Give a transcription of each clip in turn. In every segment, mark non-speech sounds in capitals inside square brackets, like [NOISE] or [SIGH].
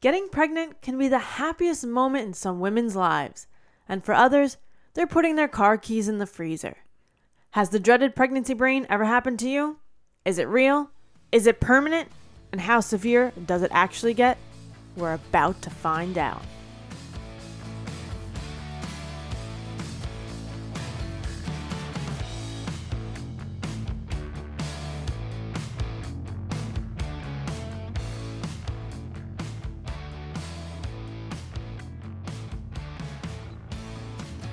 Getting pregnant can be the happiest moment in some women's lives, and for others, they're putting their car keys in the freezer. Has the dreaded pregnancy brain ever happened to you? Is it real? Is it permanent? And how severe does it actually get? We're about to find out.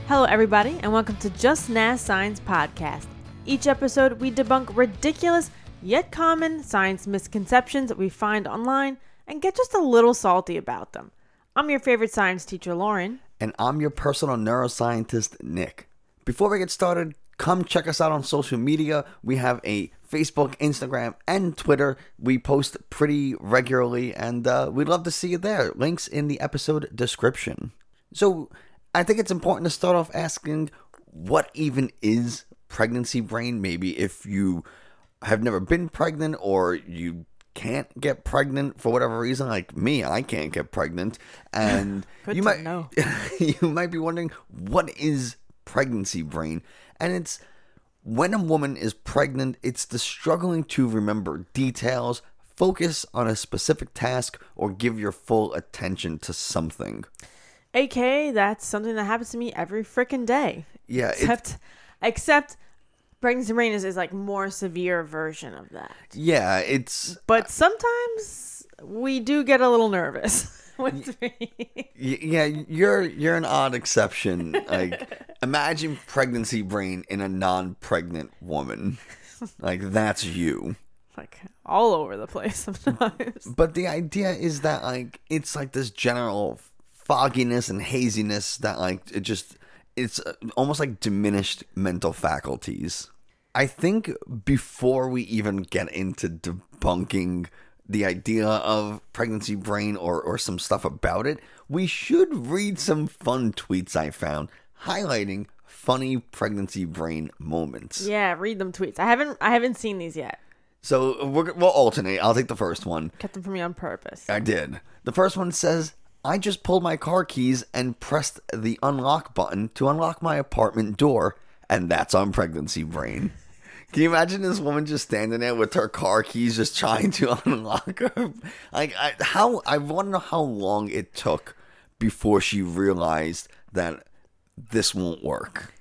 Hello, everybody, and welcome to Just Nas Science Podcast. Each episode, we debunk ridiculous yet common science misconceptions that we find online and get just a little salty about them. I'm your favorite science teacher, Lauren. And I'm your personal neuroscientist, Nick. Before we get started, come check us out on social media. We have a Facebook, Instagram, and Twitter. We post pretty regularly, and uh, we'd love to see you there. Links in the episode description. So, I think it's important to start off asking what even is pregnancy brain? Maybe if you have never been pregnant or you can't get pregnant for whatever reason, like me, I can't get pregnant, [LAUGHS] and you might know. [LAUGHS] you might be wondering what is pregnancy brain, and it's when a woman is pregnant, it's the struggling to remember details, focus on a specific task, or give your full attention to something. AKA, that's something that happens to me every freaking day. Yeah, Except, except pregnancy brain is, is like more severe version of that. yeah, it's But sometimes we do get a little nervous [LAUGHS] with me. Yeah you're you're an odd exception like [LAUGHS] imagine pregnancy brain in a non-pregnant woman like that's you like all over the place sometimes. but the idea is that like it's like this general fogginess and haziness that like it just it's uh, almost like diminished mental faculties i think before we even get into debunking the idea of pregnancy brain or or some stuff about it we should read some fun tweets i found highlighting funny pregnancy brain moments yeah, read them tweets. I haven't I haven't seen these yet. so we're, we'll alternate i'll take the first one Kept them for me on purpose. I did. The first one says, I just pulled my car keys and pressed the unlock button to unlock my apartment door, and that's on pregnancy brain. [LAUGHS] Can you imagine this woman just standing there with her car keys just trying to [LAUGHS] unlock her? Like, I, how, I want to know how long it took before she realized that this won't work.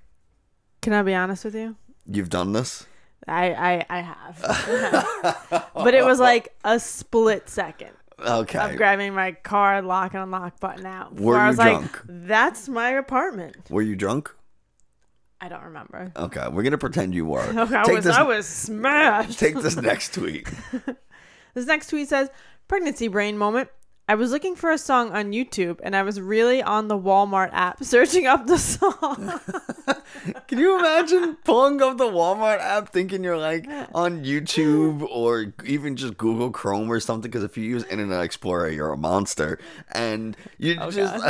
Can I be honest with you? You've done this? I I, I have. [LAUGHS] but it was like a split second Okay. of grabbing my car lock and unlock button out. Were I you was drunk? like, that's my apartment. Were you drunk? I don't remember. Okay, we're going to pretend you were. Okay, [LAUGHS] I was this, I was smashed. take this next tweet. [LAUGHS] This next tweet says, "Pregnancy brain moment. I was looking for a song on YouTube and I was really on the Walmart app [LAUGHS] searching up the song. [LAUGHS] Can you imagine pulling up the Walmart app thinking you're like on YouTube or even just Google Chrome or something? Because if you use Internet Explorer, you're a monster. And you Oh, just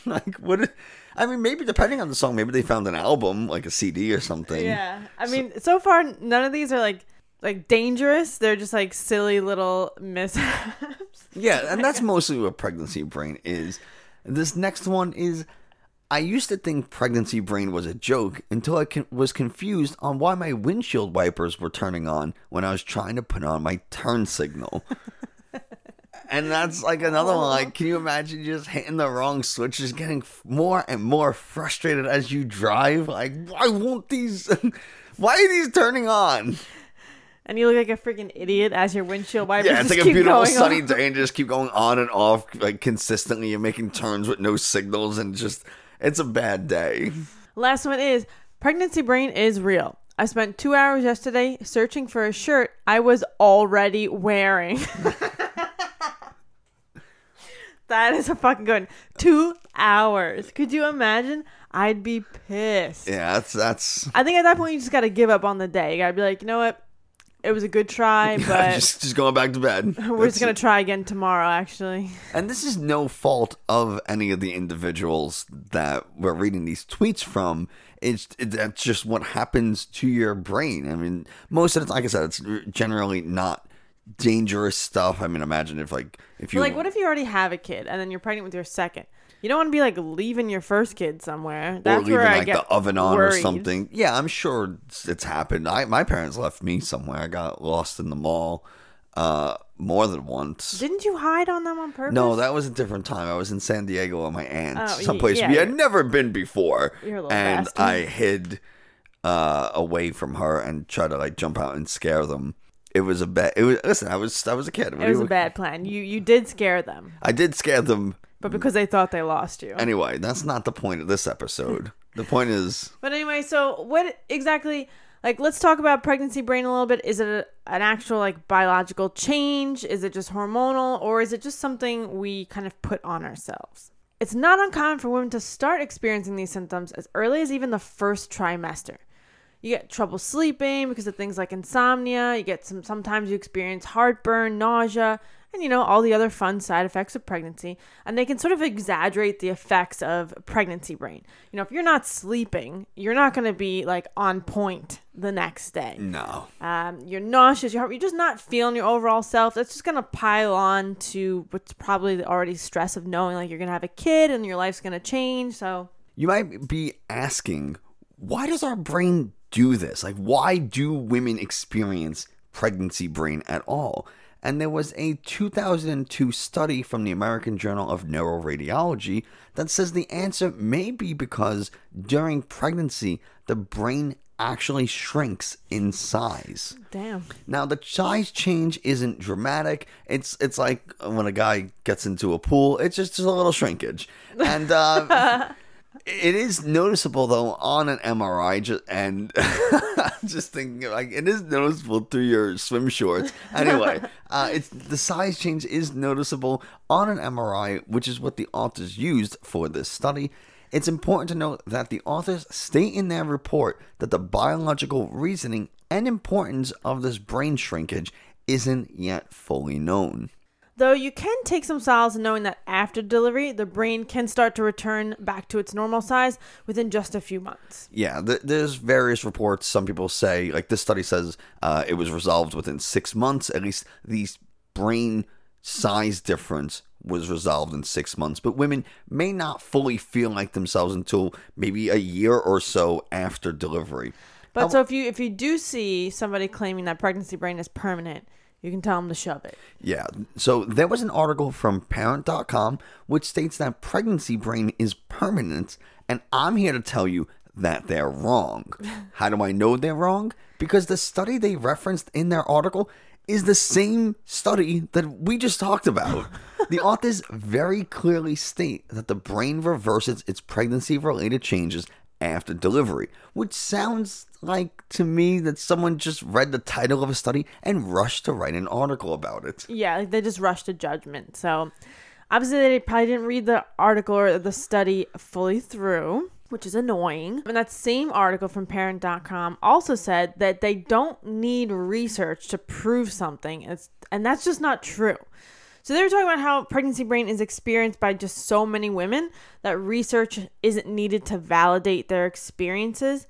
[LAUGHS] like what? I mean, maybe depending on the song, maybe they found an album like a CD or something. yeah. I mean, so far none of these are like like dangerous. They're just like silly little mishaps. [LAUGHS] Yeah, and that's uh, mostly what pregnancy brain is. This next one is I used to think pregnancy brain was a joke until I con- was confused on why my windshield wipers were turning on when I was trying to put on my turn signal. [LAUGHS] and that's like another one. Like, can you imagine just hitting the wrong switch, just getting f- more and more frustrated as you drive? Like, why won't these? [LAUGHS] why are these turning on? And you look like a freaking idiot as your windshield wipers Yeah, it's like a beautiful sunny on. day and just keep going on and off like consistently. You're making turns with no signals and just it's a bad day. Last one is pregnancy brain is real. I spent two hours yesterday searching for a shirt I was already wearing. [LAUGHS] that is a fucking good one. Two hours. Could you imagine? I'd be pissed. Yeah, that's that's I think at that point you just gotta give up on the day. You gotta be like, you know what? It was a good try, [LAUGHS] but just just going back to bed. [LAUGHS] we're That's just gonna try again tomorrow. Actually, And this is no fault of any of the individuals that we're reading these tweets from. It's it, that's just what happens to your brain. I mean, most of time, like I said, it's generally not dangerous stuff. I mean, imagine if like if you like, what if you already have a kid and then you're pregnant with your second? You don't want to be like leaving your first kid somewhere. or That's leaving where I like get the oven on or something. Yeah, I'm sure it's, it's happened. I my parents left me somewhere. I got lost in the mall uh more than once. Didn't you hide on them on purpose? No, that was a different time. I was in San Diego with my aunt, Oh, someplace yeah, we had never been before, You're a little and bastard. I hid uh, away from her and tried to like jump out and scare them. It was a bad. It was listen. I was I was a kid. It was a bad plan. You you did scare them, I did scare them. But because they thought they lost you. Anyway, that's not the point of this episode. [LAUGHS] the point is, But anyway, so what exactly? Like, let's talk about pregnancy brain a little bit. Is it a, an actual like biological change? Is it just hormonal, or is it just something we kind of put on ourselves? It's not uncommon for women to start experiencing these symptoms as early as even the first trimester. You get trouble sleeping because of things like insomnia. You get some sometimes you experience heartburn, nausea, and you know all the other fun side effects of pregnancy. And they can sort of exaggerate the effects of pregnancy brain. You know, if you're not sleeping, you're not going to be like on point the next day. no. Um, you're nauseous. You're, you're just not feeling your overall self. That's just gonna pile on to what's probably the already stress of knowing like you're gonna have a kid and your life's gonna change. So You might be asking, why does our brain do this? Like, why do women experience pregnancy brain at all? And there was a 2002 study from the American Journal of Neuroradiology that says the answer may be because during pregnancy, the brain actually shrinks in size. damn. Now the size change isn't dramatic. It's it's like when a guy gets into a pool. It's just, just a little shrinkage, and uh, [LAUGHS] it is noticeable though on an MRI. Just and [LAUGHS] just thinking like it is noticeable through your swim shorts. Anyway, [LAUGHS] uh, it's the size change is noticeable on an MRI, which is what the authors used for this study. It's important to note that the authors state in their report that the biological reasoning and importance of this brain shrinkage isn't yet fully known. Though you can take some solace in knowing that after delivery, the brain can start to return back to its normal size within just a few months. Yeah, th- there's various reports. Some people say, like this study says, uh, it was resolved within six months. At least the brain size difference was resolved in six months. But women may not fully feel like themselves until maybe a year or so after delivery. But so if you if you do see somebody claiming that pregnancy brain is permanent, you can tell them to shove it. Yeah. So there was an article from parent.com which states that pregnancy brain is permanent, and I'm here to tell you that they're wrong. [LAUGHS] How do I know they're wrong? Because the study they referenced in their article is the same study that we just talked about. [LAUGHS] the authors very clearly state that the brain reverses its pregnancy related changes after delivery, which sounds like to me that someone just read the title of a study and rushed to write an article about it. Yeah, like they just rushed to judgment. So obviously they probably didn't read the article or the study fully through, which is annoying. And that same article from parent.com also said that they don't need research to prove something. It's, and that's just not true. So they were talking about how pregnancy brain is experienced by just so many women that research isn't needed to validate their experiences.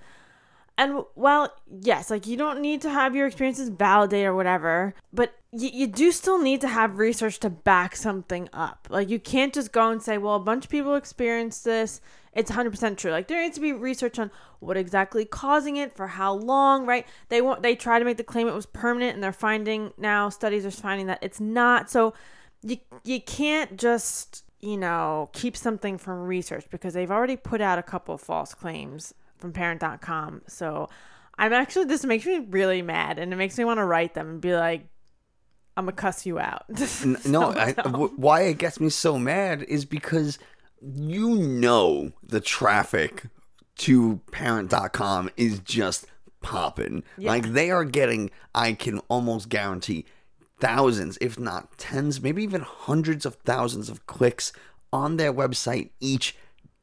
And well, yes, like you don't need to have your experiences validated or whatever, but you, you do still need to have research to back something up. Like you can't just go and say, well, a bunch of people experienced this. It's 100% true. Like there needs to be research on what exactly causing it, for how long, right? They want they try to make the claim it was permanent and they're finding now studies are finding that it's not. So you you can't just, you know, keep something from research because they've already put out a couple of false claims from parent.com. So I'm actually this makes me really mad and it makes me want to write them and be like I'm gonna cuss you out. [LAUGHS] No, I, w- why it gets me so mad is because you know the traffic to parent.com is just popping. Like they are getting, I can almost guarantee, thousands, if not tens, maybe even hundreds of thousands of clicks on their website each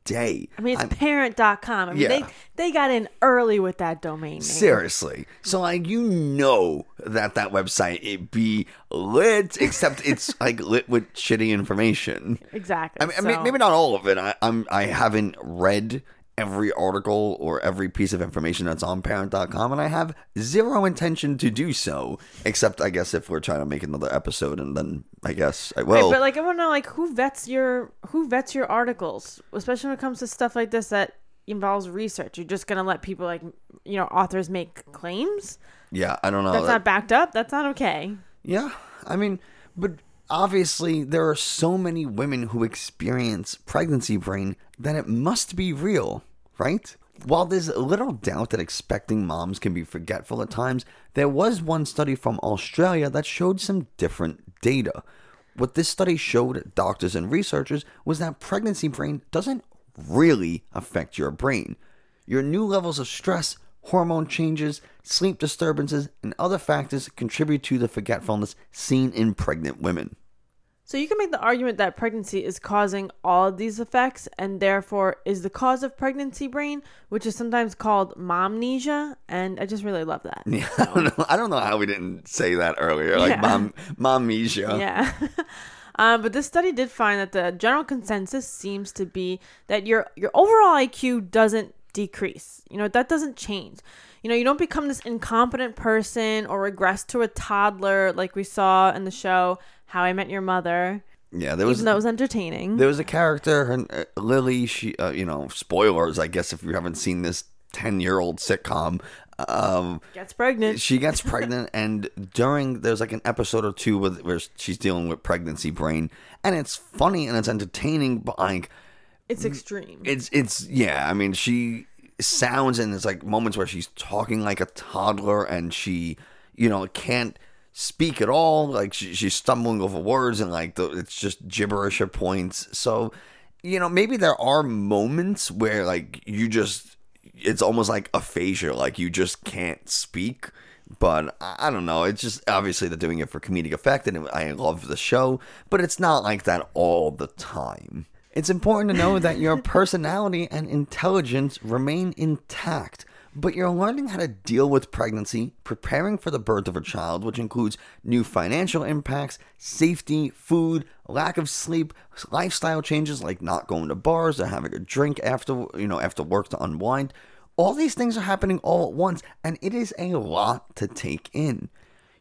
day. I mean, it's I'm- parent.com. I mean, Yeah. they they got in early with that domain name. Seriously. So like you know that that website it be lit, except it's [LAUGHS] like lit with shitty information. Exactly. I mean, I mean, maybe not all of it. I, I'm I haven't read every article or every piece of information that's on parent.com, and I have zero intention to do so, except I guess if we're trying to make another episode, and then I guess I will. Right, but like I want to know like who vets your who vets your articles, especially when it comes to stuff like this that involves research. You're just gonna let people like you know authors make claims yeah, I don't know. that's That- not backed up. That's not okay. Yeah, I mean, but obviously there are so many women who experience pregnancy brain that it must be real, right? While there's little doubt that expecting moms can be forgetful at times, there was one study from Australia that showed some different data. What this study showed doctors and researchers was that pregnancy brain doesn't really affect your brain. Your new levels of stress, hormone changes, sleep disturbances, and other factors contribute to the forgetfulness seen in pregnant women. So you can make the argument that pregnancy is causing all of these effects and therefore is the cause of pregnancy brain, which is sometimes called momnesia, and I just really love that. [LAUGHS] Yeah, I don't know. I don't know how we didn't say that earlier. Like Yeah. mom, momnesia. [LAUGHS] Yeah. um, [LAUGHS] but this study did find that the general consensus seems to be that your your overall IQ doesn't decrease. You know, that doesn't change. You know, you don't become this incompetent person or regress to a toddler like we saw in the show How I Met Your Mother. Yeah, there was Even though it was entertaining. there was a character, her, uh, Lily. She, uh, you know, spoilers. I guess if you haven't seen this ten-year-old sitcom, um, Gets pregnant. she gets [LAUGHS] pregnant and during there's like an episode or two with where she's dealing with pregnancy brain and it's funny and it's entertaining but like It's extreme. it's it's yeah i mean she sounds and there's like moments where she's talking like a toddler and she you know can't speak at all like she, she's stumbling over words and like the, it's just gibberish at points so you know maybe there are moments where like you just it's almost like aphasia like you just can't speak but I I don't know. It's just obviously they're doing it for comedic effect, and I love the show, but it's not like that all the time. It's important to know that your personality and intelligence remain intact, but you're learning how to deal with pregnancy, preparing for the birth of a child, which includes new financial impacts, safety, food, lack of sleep, lifestyle changes like not going to bars or having a drink after, you know, after work to unwind. All these things are happening all at once, and it is a lot to take in.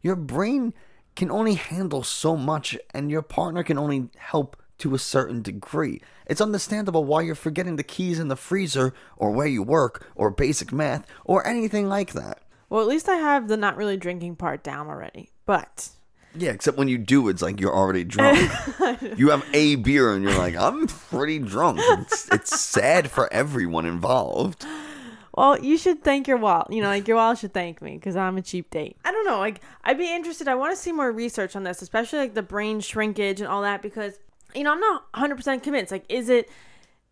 Your brain can only handle so much, and your partner can only help to a certain degree. It's understandable why you're forgetting the keys in the freezer, or where you work, or basic math, or anything like that. well, at least I have the not really drinking part down already. But Yeah, except when you do, it's like you're already drunk. [LAUGHS] you have a beer, and you're like, I'm pretty drunk. It's, it's sad for everyone involved. Well, you should thank your wallet. You know, like your wallet should thank me because I'm a cheap date. I don't know. Like, I'd be interested. I want to see more research on this, especially like the brain shrinkage and all that, because you know I'm not 100 percent convinced. Like, is it?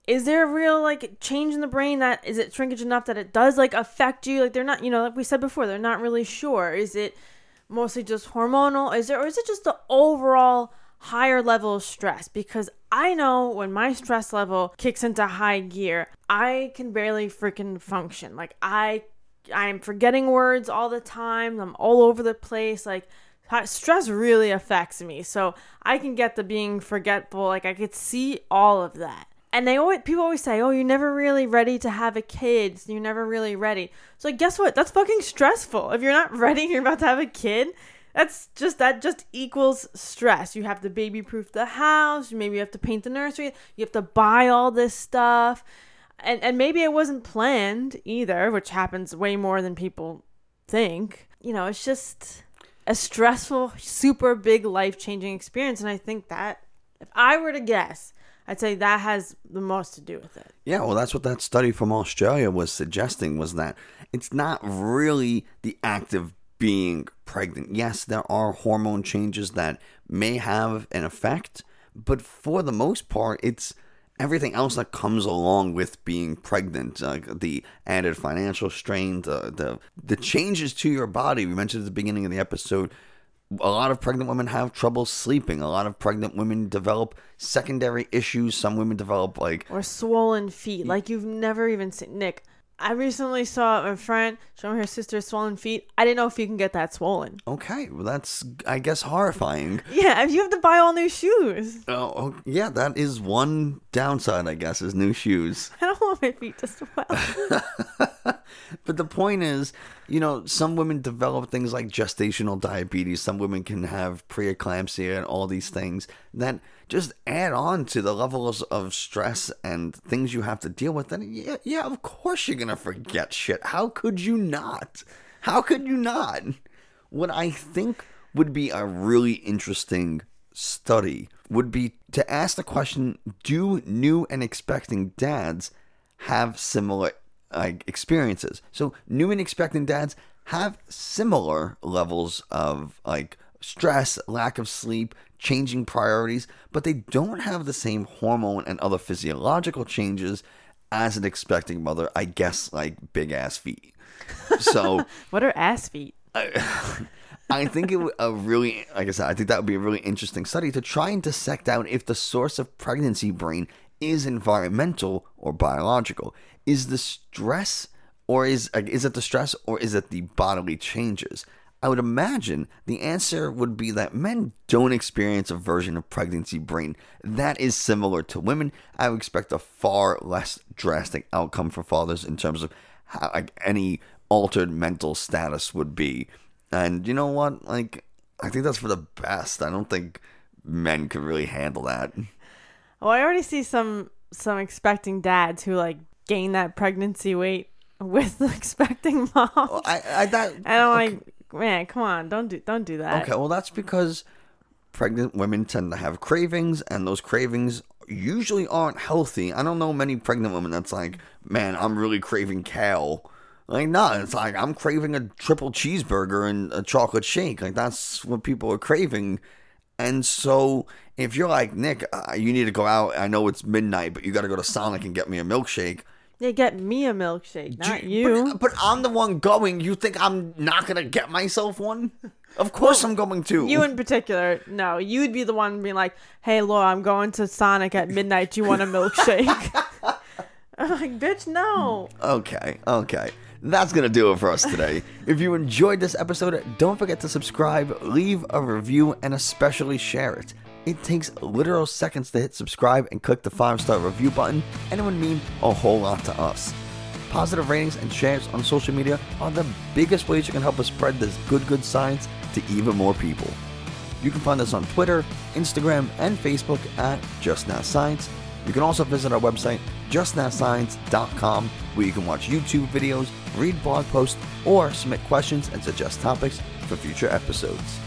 Is there a real like change in the brain that is it shrinkage enough that it does like affect you? Like they're not, you know, like we said before, they're not really sure. Is it mostly just hormonal? Is there, or is it just the overall higher level of stress? Because I know when my stress level kicks into high gear, I can barely freaking function. Like I, I'm forgetting words all the time. I'm all over the place. Like stress really affects me. So I can get the being forgetful. Like I could see all of that. And they always people always say, "Oh, you're never really ready to have a kid. You're never really ready." So guess what? That's fucking stressful. If you're not [LAUGHS] ready, you're about to have a kid. That's just that just equals stress. You have to baby proof the house. Maybe you have to paint the nursery. You have to buy all this stuff. And and maybe it wasn't planned either, which happens way more than people think. You know, it's just a stressful, super big life changing experience. And I think that if I were to guess, I'd say that has the most to do with it. Yeah, well, that's what that study from Australia was suggesting was that it's not really the act of being pregnant. Yes, there are hormone changes that may have an effect, but for the most part, it's everything else that comes along with being pregnant, like the added financial strain, the, the the changes to your body. We mentioned at the beginning of the episode a lot of pregnant women have trouble sleeping. A lot of pregnant women develop secondary issues. Some women develop like Or swollen feet, like you've never even seen. Nick, I recently saw a friend showing her sister swollen feet. I didn't know if you can get that swollen. okay, well that's I guess horrifying. [LAUGHS] Yeah, if you have to buy all new shoes. Oh, oh, yeah, that is one downside I guess is new shoes. [LAUGHS] I don't want my feet to well. [LAUGHS] But the point is, you know, some women develop things like gestational diabetes. Some women can have preeclampsia and all these things that just add on to the levels of stress and things you have to deal with. And yeah, yeah, of course you're gonna forget shit. How could you not? How could you not? What I think would be a really interesting study would be to ask the question do new and expecting dads have similar like experiences so new and expecting dads have similar levels of like stress lack of sleep changing priorities but they don't have the same hormone and other physiological changes as an expecting mother i guess like big ass feet so [LAUGHS] what are ass feet? I [LAUGHS] think it would a really, like I said, I think that would be a really interesting study to try and dissect out if the source of pregnancy brain is environmental or biological. Is the stress, or is is it the stress, or is it the bodily changes? I would imagine the answer would be that men don't experience a version of pregnancy brain that is similar to women. I would expect a far less drastic outcome for fathers in terms of how like, any altered mental status would be. And you know what? Like, I think that's for the best. I don't think men could really handle that. Well, I already see some some expecting dads who like gain that pregnancy weight with the [LAUGHS] expecting mom. Well, I, I that, [LAUGHS] and I'm like, man, come on, don't do don't do that. Okay, well, that's because pregnant women tend to have cravings, and those cravings usually aren't healthy. I don't know many pregnant women that's like, man, I'm really craving kale. Like, no, it's like I'm craving a triple cheeseburger and a chocolate shake. Like, that's what people are craving. And so, if you're like, Nick, uh, you need to go out, I know it's midnight, but you got to go to Sonic and get me a milkshake. They get me a milkshake, not Do you. But, but I'm the one going. You think I'm not going to get myself one? Of course I'm going to. You in particular, no. You'd be the one being like, "Hey, Lauren, I'm going to Sonic at midnight. Do you want a milkshake?" [LAUGHS] I'm like, "Bitch, no." Okay, okay. That's going to do it for us today. [LAUGHS] if you enjoyed this episode, don't forget to subscribe, leave a review, and especially share it. It takes literal seconds to hit subscribe and click the five star review button, and it would mean a whole lot to us. Positive ratings and shares on social media are the biggest ways you can help us spread this good, good science to even more people. You can find us on Twitter, Instagram, and Facebook at Just Now Science. You can also visit our website, justnowscience.com, where you can watch YouTube videos, read blog posts, or submit questions and suggest topics for future episodes.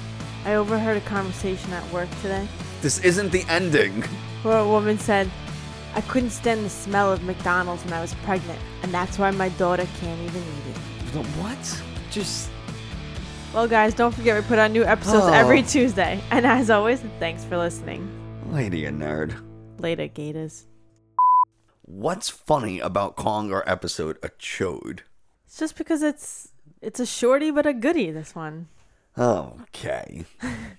I overheard a conversation at work today This isn't the ending. where a woman said, "I couldn't stand the smell of McDonald's when I was pregnant, and that's why my daughter can't even eat it." The what? Just Well, guys, don't forget we put out new episodes Oh. every Tuesday. And as always, thanks for listening. lady a nerd. Later, Gators. What's funny about calling our episode a chode? It's just because it's it's a shorty but a goodie. This one. Okay. [LAUGHS]